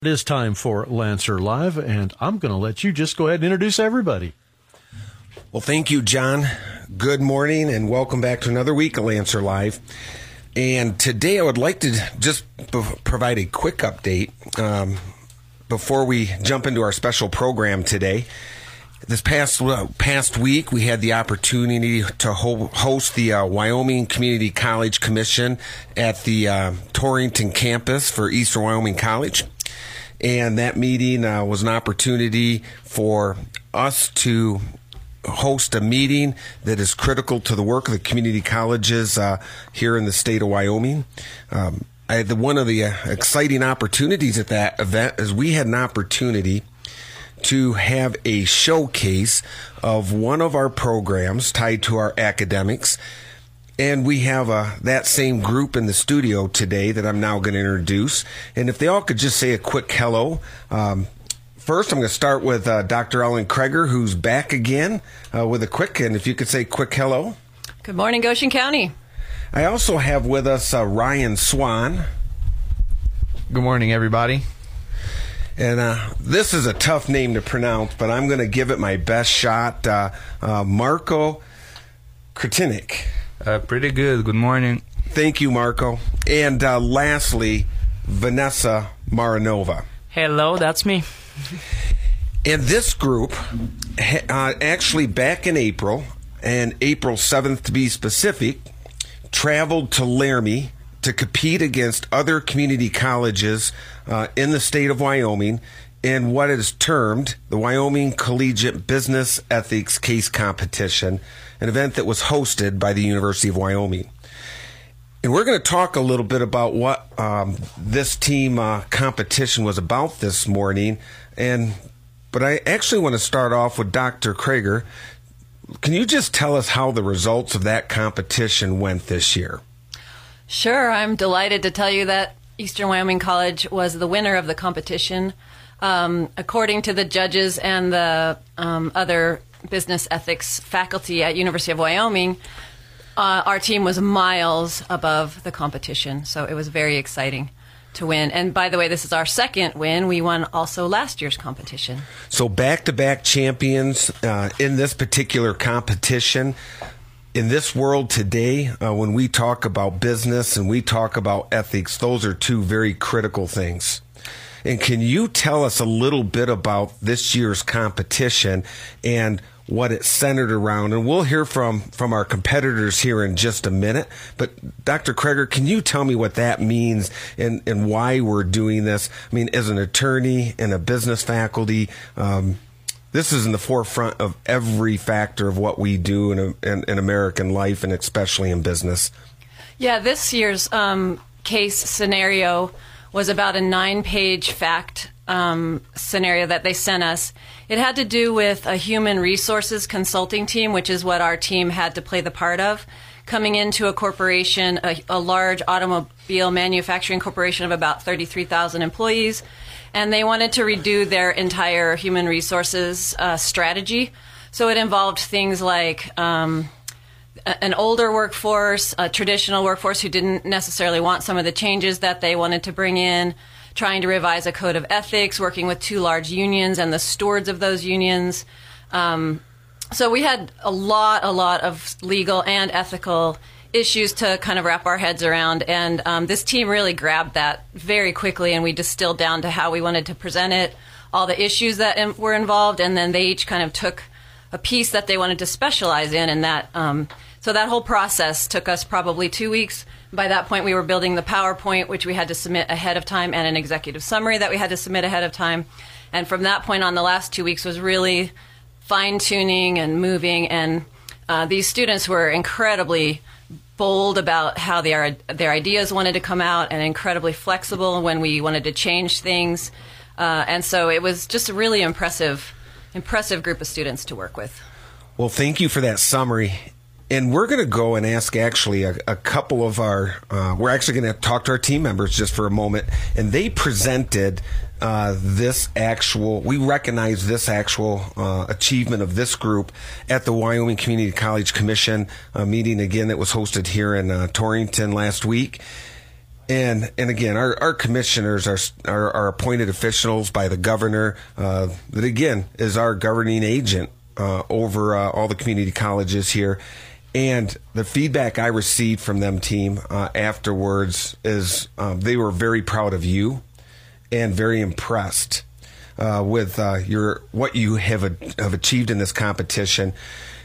It is time for Lancer Live, and I'm going to let you just go ahead and introduce everybody. Well, thank you, John. Good morning, and welcome back to another week of Lancer Live. And today I would like to just provide a quick update um, before we jump into our special program today. This past uh, past week, we had the opportunity to ho- host the uh, Wyoming Community College Commission at the uh, Torrington campus for Eastern Wyoming College and that meeting uh, was an opportunity for us to host a meeting that is critical to the work of the community colleges uh, here in the state of Wyoming. Um, the, one of the uh, exciting opportunities at that event is we had an opportunity to have a showcase of one of our programs tied to our academics and we have uh, that same group in the studio today that I'm now going to introduce. And if they all could just say a quick hello. Um, first, I'm going to start with uh, Dr. Ellen Creager, who's back again uh, with a quick, and if you could say quick hello. Good morning, Goshen County. I also have with us uh, Ryan Swan. Good morning, everybody. And uh, this is a tough name to pronounce, but I'm going to give it my best shot. Uh, uh, Marko Krtinic. Uh, pretty good. Good morning. Thank you, Marko. And uh, lastly, Vanesa Marinova. Hello, that's me. And this group, uh, actually back in April, and April 7th to be specific, traveled to Laramie to compete against other community colleges uh, in the state of Wyoming in what is termed the Wyoming Collegiate Business Ethics Case Competition, an event that was hosted by the University of Wyoming. And we're going to talk a little bit about what um, this team uh, competition was about this morning. And but I actually want to start off with Dr. Creager. Can you just tell us how the results of that competition went this year? Sure, I'm delighted to tell you that Eastern Wyoming College was the winner of the competition. Um, according to the judges and the um, other business ethics faculty at University of Wyoming, uh, our team was miles above the competition, so it was very exciting to win. And by the way, this is our second win. We won also last year's competition. So back to back champions uh, in this particular competition. In this world today, uh, when we talk about business and we talk about ethics, those are two very critical things. And can you tell us a little bit about this year's competition and what it centered around? And we'll hear from, from our competitors here in just a minute. But Dr. Creager, can you tell me what that means and, and why we're doing this? I mean, as an attorney and a business faculty, um, this is in the forefront of every factor of what we do in, in, in American life and especially in business. Yeah, this year's um, case scenario was about a nine page fact um, scenario that they sent us. It had to do with a human resources consulting team, which is what our team had to play the part of, coming into a corporation, a, a large automobile manufacturing corporation of about 33,000 employees, and they wanted to redo their entire human resources uh, strategy. So it involved things like um, an older workforce, a traditional workforce who didn't necessarily want some of the changes that they wanted to bring in, trying to revise a code of ethics, working with two large unions and the stewards of those unions. Um, so we had a lot, a lot of legal and ethical issues to kind of wrap our heads around. And um, this team really grabbed that very quickly, and we distilled down to how we wanted to present it, all the issues that were involved, and then they each kind of took a piece that they wanted to specialize in, and that. Um, so that whole process took us probably two weeks. By that point, we were building the PowerPoint, which we had to submit ahead of time, and an executive summary that we had to submit ahead of time. And from that point on, the last two weeks was really fine tuning and moving. And uh, these students were incredibly bold about how their their ideas wanted to come out, and incredibly flexible when we wanted to change things. Uh, and so it was just a really impressive, impressive group of students to work with. Well, thank you for that summary and we're going to go and ask actually a, a couple of our uh, we're actually going to talk to our team members just for a moment and they presented uh, this actual we recognize this actual uh, achievement of this group at the wyoming community college commission uh, meeting again that was hosted here in uh, torrington last week And and again, our, our commissioners are, are, are appointed officials by the governor. Uh, that again is our governing agent over all the community colleges here. And the feedback I received from them team uh, afterwards is um, they were very proud of you and very impressed uh, with uh, your what you have have achieved in this competition.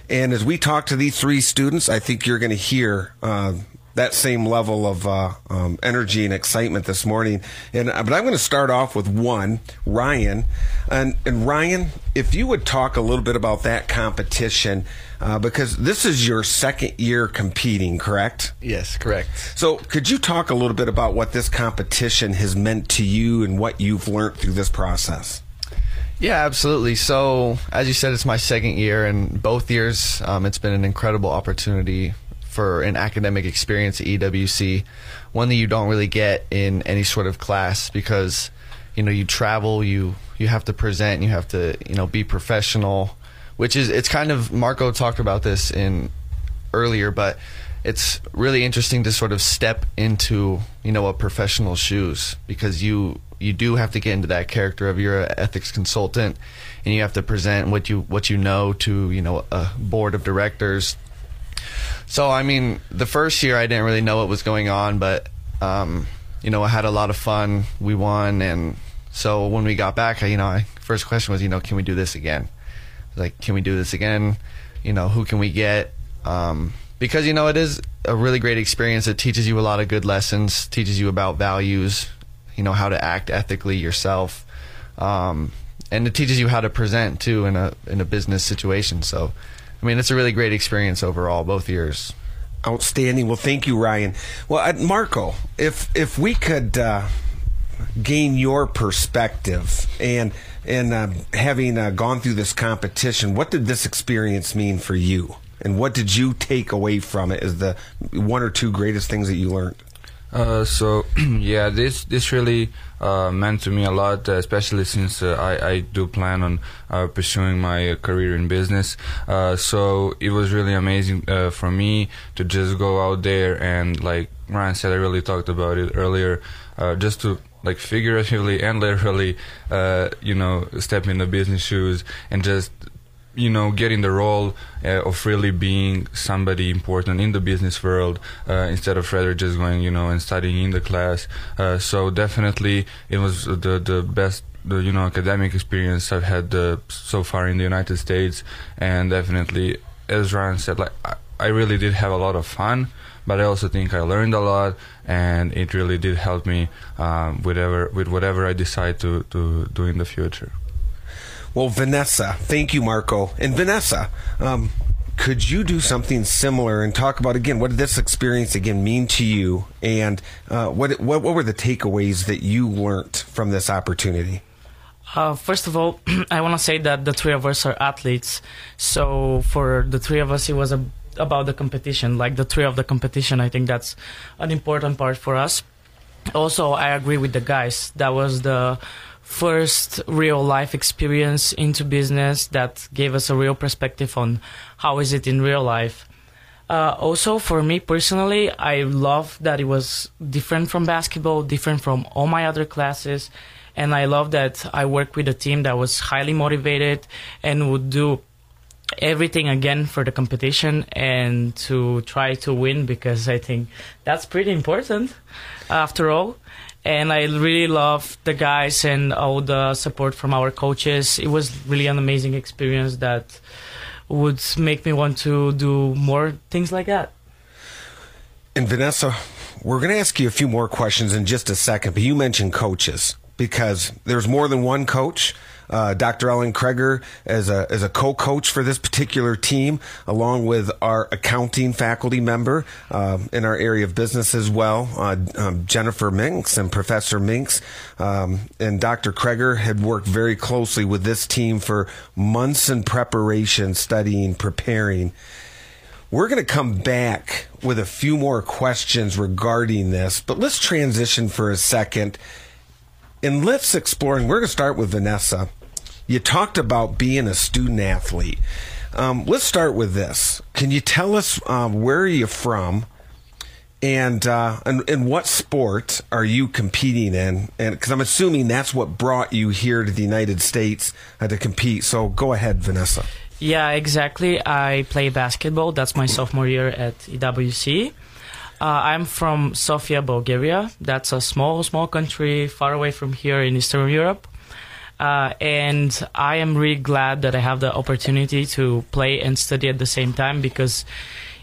And as we talk to these three students, I think you're going to hear uh, that same level of uh, um, energy and excitement this morning. And uh, but I'm going to start off with one, Ryan, and and Ryan, if you would talk a little bit about that competition. Uh, because this is your second year competing, correct? Yes, correct. So, could you talk a little bit about what this competition has meant to you and what you've learned through this process? Yeah, absolutely. So, as you said, it's my second year, and both years um, it's been an incredible opportunity for an academic experience at EWC, one that you don't really get in any sort of class because you know you travel, you you have to present, you have to you know be professional which is it's kind of Marko talked about this in earlier, but it's really interesting to sort of step into you know a professional shoes because you you do have to get into that character of you're an ethics consultant and you have to present what you what you know to you know a board of directors so i mean the first year i didn't really know what was going on but um, you know i had a lot of fun we won and so when we got back you know I, first question was you know can we do this again like, can we do this again? You know, who can we get? Um, because you know it is a really great experience. It teaches you a lot of good lessons. Teaches you about values. You know how to act ethically yourself, um, and it teaches you how to present too in a in a business situation. So, I mean, it's a really great experience overall, both years. Outstanding. Well, thank you, Ryan. Well, uh, Marko, if if we could uh, gain your perspective and and uh, having uh, gone through this competition, what did this experience mean for you? And what did you take away from it as the one or two greatest things that you learned? Uh, so yeah, this this really uh, meant to me a lot, uh, especially since uh, I, I do plan on uh, pursuing my career in business. So it was really amazing for me to just go out there and, like Ryan said, I really talked about it earlier, just to like figuratively and literally, you know, step in the business shoes and just you know, getting the role uh, of really being somebody important in the business world uh, instead of rather just going, you know, and studying in the class. Uh, so definitely, it was the the best. The you know academic experience I've had uh, so far in the United States, and definitely, as Ryan said, like I, I really did have a lot of fun but I also think I learned a lot, and it really did help me um, whatever, with whatever I decide to, to do in the future. Well, Vanesa, thank you, Marko. And Vanesa, um, could you do something similar and talk about again what did this experience again mean to you, and uh, what, what what were the takeaways that you learned from this opportunity? Uh, first of all, I want to say that the three of us are athletes. So for the three of us, it was a about the competition, like the three of the competition. I think that's an important part for us. Also, I agree with the guys. That was the first real life experience into business that gave us a real perspective on how is it in real life. Uh, also, for me personally, I love that it was different from basketball, different from all my other classes, and I love that I worked with a team that was highly motivated and would do everything again for the competition and to try to win because I think that's pretty important after all. And I really love the guys and all the support from our coaches. It was really an amazing experience that would make me want to do more things like that. And Vanesa, we're going to ask you a few more questions in just a second, but you mentioned coaches because there's more than one coach uh, Dr. Ellen Creager as a as a co-coach for this particular team, along with our accounting faculty member um, in our area of business as well, uh, um, Jennifer Minks and Professor Minks. Um, and Dr. Creager had worked very closely with this team for months in preparation, studying, preparing. We're going to come back with a few more questions regarding this, but let's transition for a second let's explore. And we're going to start with Vanesa you talked about being a student athlete. Um, let's start with this. Can you tell us um, where are you from, And uh, and, and what sport are you competing in? And because I'm assuming that's what brought you here to the United States uh, to compete. So go ahead, Vanesa. Yeah, exactly. I play basketball. That's my sophomore year at EWC. Uh, I'm from Sofia, Bulgaria. That's a small, small country far away from here in Eastern Europe. Uh, and I am really glad that I have the opportunity to play and study at the same time because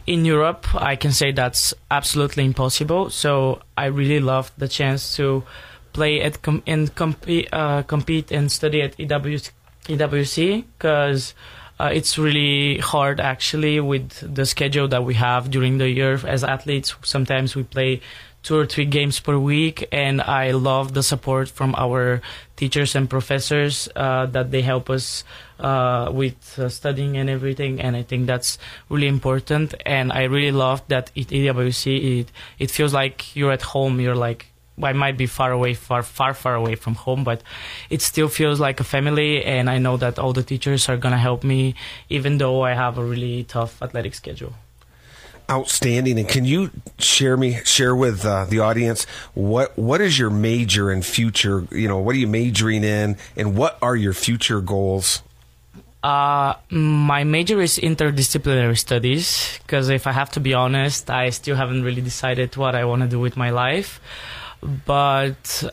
in Europe, I can say that's absolutely impossible. So I really love the chance to play at com- and compete, uh, compete and study at EWC because uh, it's really hard actually with the schedule that we have during the year as athletes. Sometimes we play two or three games per week, and I love the support from our teachers and professors uh, that they help us uh, with uh, studying and everything. And I think that's really important. And I really love that at EWC, it it feels like you're at home. You're like I might be far away, far, far, far away from home, but it still feels like a family. And I know that all the teachers are going to help me, even though I have a really tough athletic schedule. Outstanding. And can you share me share with uh, the audience what what is your major and future? You know, what are you majoring in, and what are your future goals? Uh, my major is interdisciplinary studies because if I have to be honest, I still haven't really decided what I want to do with my life. But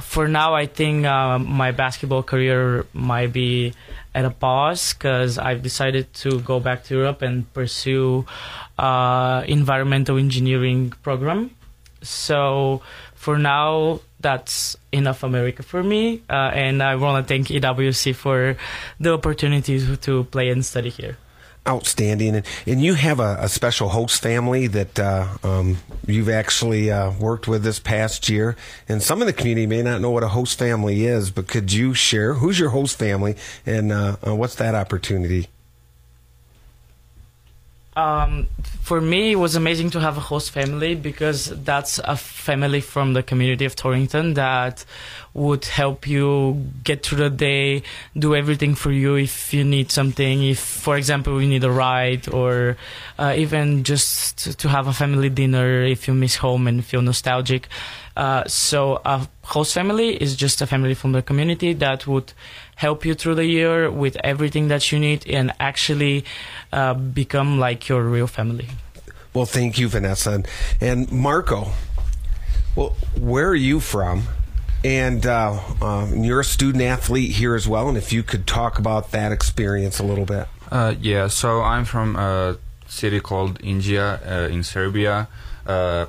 for now, I think uh, my basketball career might be at a pause because I've decided to go back to Europe and pursue uh, environmental engineering program. So for now, that's enough America for me, uh, and I want to thank EWC for the opportunity to, to play and study here outstanding. And, and you have a, a special host family that uh, um, you've actually uh, worked with this past year. And some of the community may not know what a host family is, but could you share who's your host family and uh, uh what's that opportunity? Um, for me, it was amazing to have a host family because that's a family from the community of Torrington that would help you get through the day, do everything for you if you need something. If, for example, you need a ride or uh, even just to have a family dinner if you miss home and feel nostalgic. Uh, so a host family is just a family from the community that would help you through the year with everything that you need and actually uh, become like your real family. Well, thank you, Vanesa. And, Marko, well, where are you from? And uh, um, you're a student athlete here as well. And if you could talk about that experience a little bit. Uh, yeah, so I'm from a city called Inđija uh, in Serbia. Uh,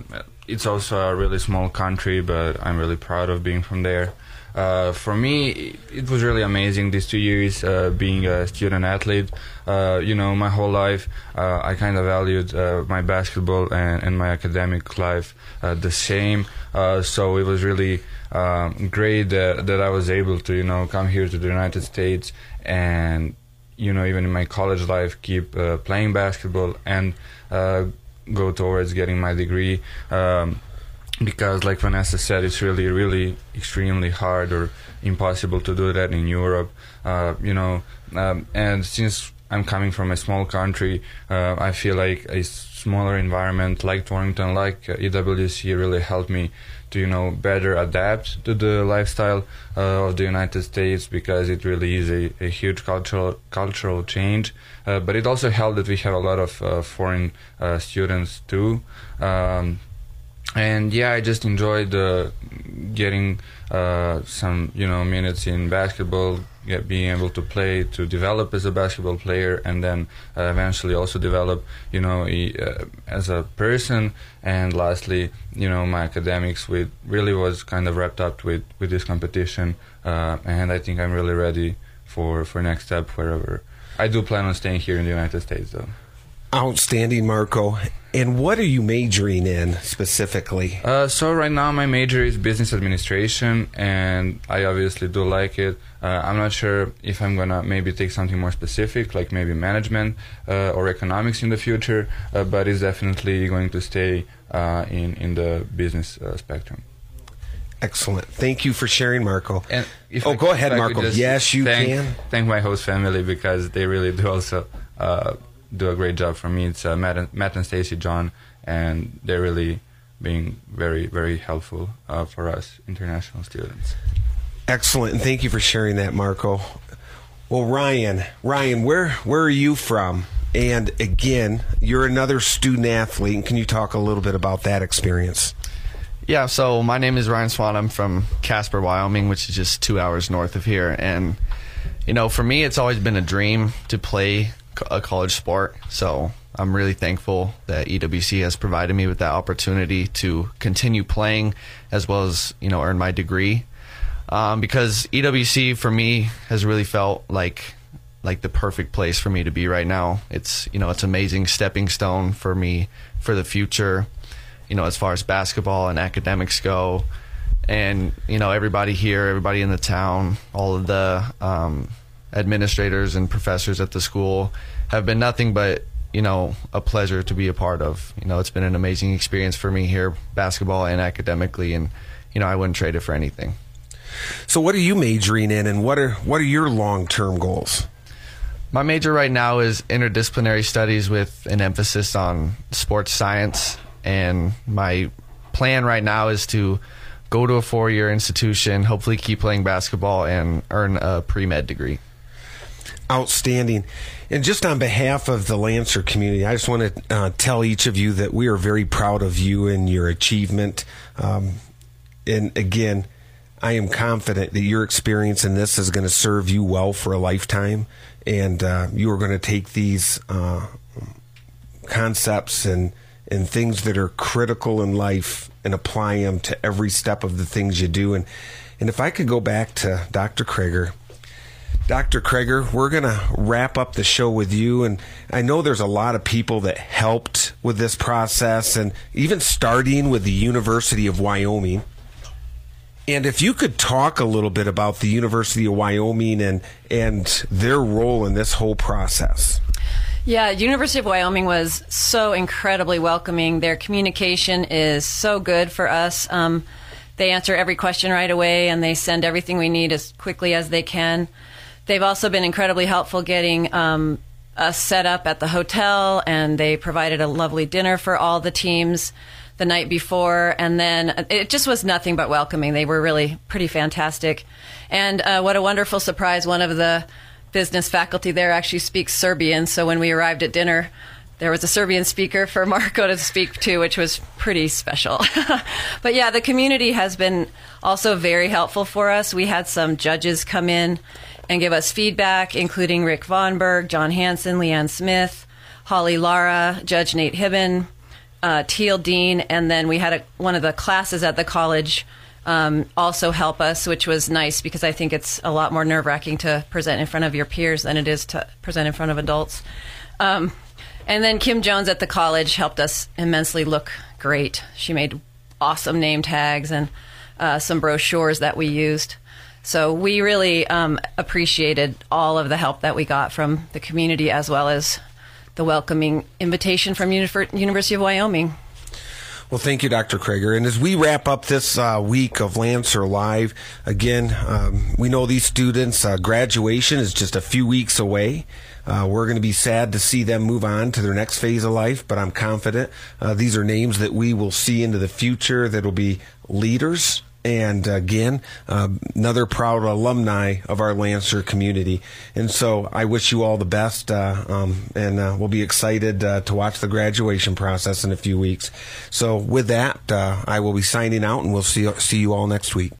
it's also a really small country, but I'm really proud of being from there. Uh, for me, it was really amazing these two years uh, being a student athlete. Uh, you know, my whole life, uh, I kind of valued uh, my basketball and, and, my academic life uh, the same. so it was really um, great that, that I was able to, you know, come here to the United States and, you know, even in my college life, keep playing basketball and go towards getting my degree. Um, because like Vanesa said, it's really, really extremely hard or impossible to do that in Europe. Uh, you know, um, and since I'm coming from a small country, uh, I feel like a smaller environment like Torrington, like uh, EWC, really helped me to you know better adapt to the lifestyle uh, of the United States because it really is a, a huge cultural cultural change. Uh, but it also helped that we have a lot of uh, foreign uh, students too. Um, and yeah, I just enjoyed getting some you know minutes in basketball, get, being able to play, to develop as a basketball player, and then uh, eventually also develop you know uh, as a person. And lastly, you know my academics with really was kind of wrapped up with with this competition, uh, and I think I'm really ready for for next step wherever. I do plan on staying here in the United States though. Outstanding, Marko. And what are you majoring in specifically? Uh, so right now my major is business administration, and I obviously do like it. Uh, I'm not sure if I'm gonna maybe take something more specific, like maybe management uh, or economics in the future, uh, but it's definitely going to stay uh, in in the business uh, spectrum. Excellent. Thank you for sharing, Marko. And oh, I, go ahead, Marko. Yes, you thank, can. Thank my host family because they really do also do a great job for me. It's uh, Matt, and, Matt and Stacy John, and they're really being very very helpful uh, for us international students. Excellent, and thank you for sharing that, Marko. Well, Ryan, Ryan, where where are you from? And again, you're another student athlete. Can you talk a little bit about that experience? Yeah, so my name is Ryan Swan. I'm from Casper, Wyoming, which is just two hours north of here. And, you know, for me, it's always been a dream to play a college sport. So I'm really thankful that EWC has provided me with that opportunity to continue playing as well as, you know, earn my degree. Um, because EWC for me has really felt like like the perfect place for me to be right now. It's you know it's amazing stepping stone for me for the future you know, as far as basketball and academics go. And, you know, everybody here, everybody in the town, all of the um, administrators and professors at the school have been nothing but, you know, a pleasure to be a part of. You know, it's been an amazing experience for me here, basketball and academically. And, you know, I wouldn't trade it for anything. So, what are you majoring in, and what are what are your long term goals? My major right now is interdisciplinary studies with an emphasis on sports science and my plan right now is to go to a four year institution, hopefully keep playing basketball, and earn a pre med degree. Outstanding. And just on behalf of the Lancer community, I just want to uh, tell each of you that we are very proud of you and your achievement. Um, and again, I am confident that your experience in this is going to serve you well for a lifetime. And uh, you are going to take these uh, concepts and and things that are critical in life and apply them to every step of the things you do. And and if I could go back to Dr. Creager, Dr. Creager, we're going to wrap up the show with you. And I know there's a lot of people that helped with this process and even starting with the University of Wyoming. And if you could talk a little bit about the University of Wyoming and, and their role in this whole process. Yeah, University of Wyoming was so incredibly welcoming. Their communication is so good for us. Um, they answer every question right away and they send everything we need as quickly as they can. They've also been incredibly helpful getting um, us set up at the hotel and they provided a lovely dinner for all the teams the night before. And then it just was nothing but welcoming. They were really pretty fantastic. And uh, what a wonderful surprise. One of the business faculty there actually speaks Serbian. So when we arrived at dinner, there was a Serbian speaker for Marko to speak to, which was pretty special. but yeah, the community has been also very helpful for us. We had some judges come in and give us feedback, including Rick Vonberg, John Hanson, Leanne Smith, Holly Lara, Judge Nate Hibben, uh, Teal Dean, and then we had a, one of the classes at the college um, also help us, which was nice because I think it's a lot more nerve wracking to present in front of your peers than it is to present in front of adults. Um, and then Kim Jones at the college helped us immensely look great. She made awesome name tags and uh, some brochures that we used. So we really um, appreciated all of the help that we got from the community as well as the welcoming invitation from University of Wyoming. Well, thank you, Dr. Creager. And as we wrap up this uh, week of Lancer Live, again, um, we know these students' uh, graduation is just a few weeks away. Uh, we're going to be sad to see them move on to their next phase of life, but I'm confident uh, these are names that we will see into the future that will be leaders and again, uh, another proud alumni of our Lancer community. And so I wish you all the best, uh, um, and uh, we'll be excited uh, to watch the graduation process in a few weeks. So with that, uh, I will be signing out, and we'll see see you all next week.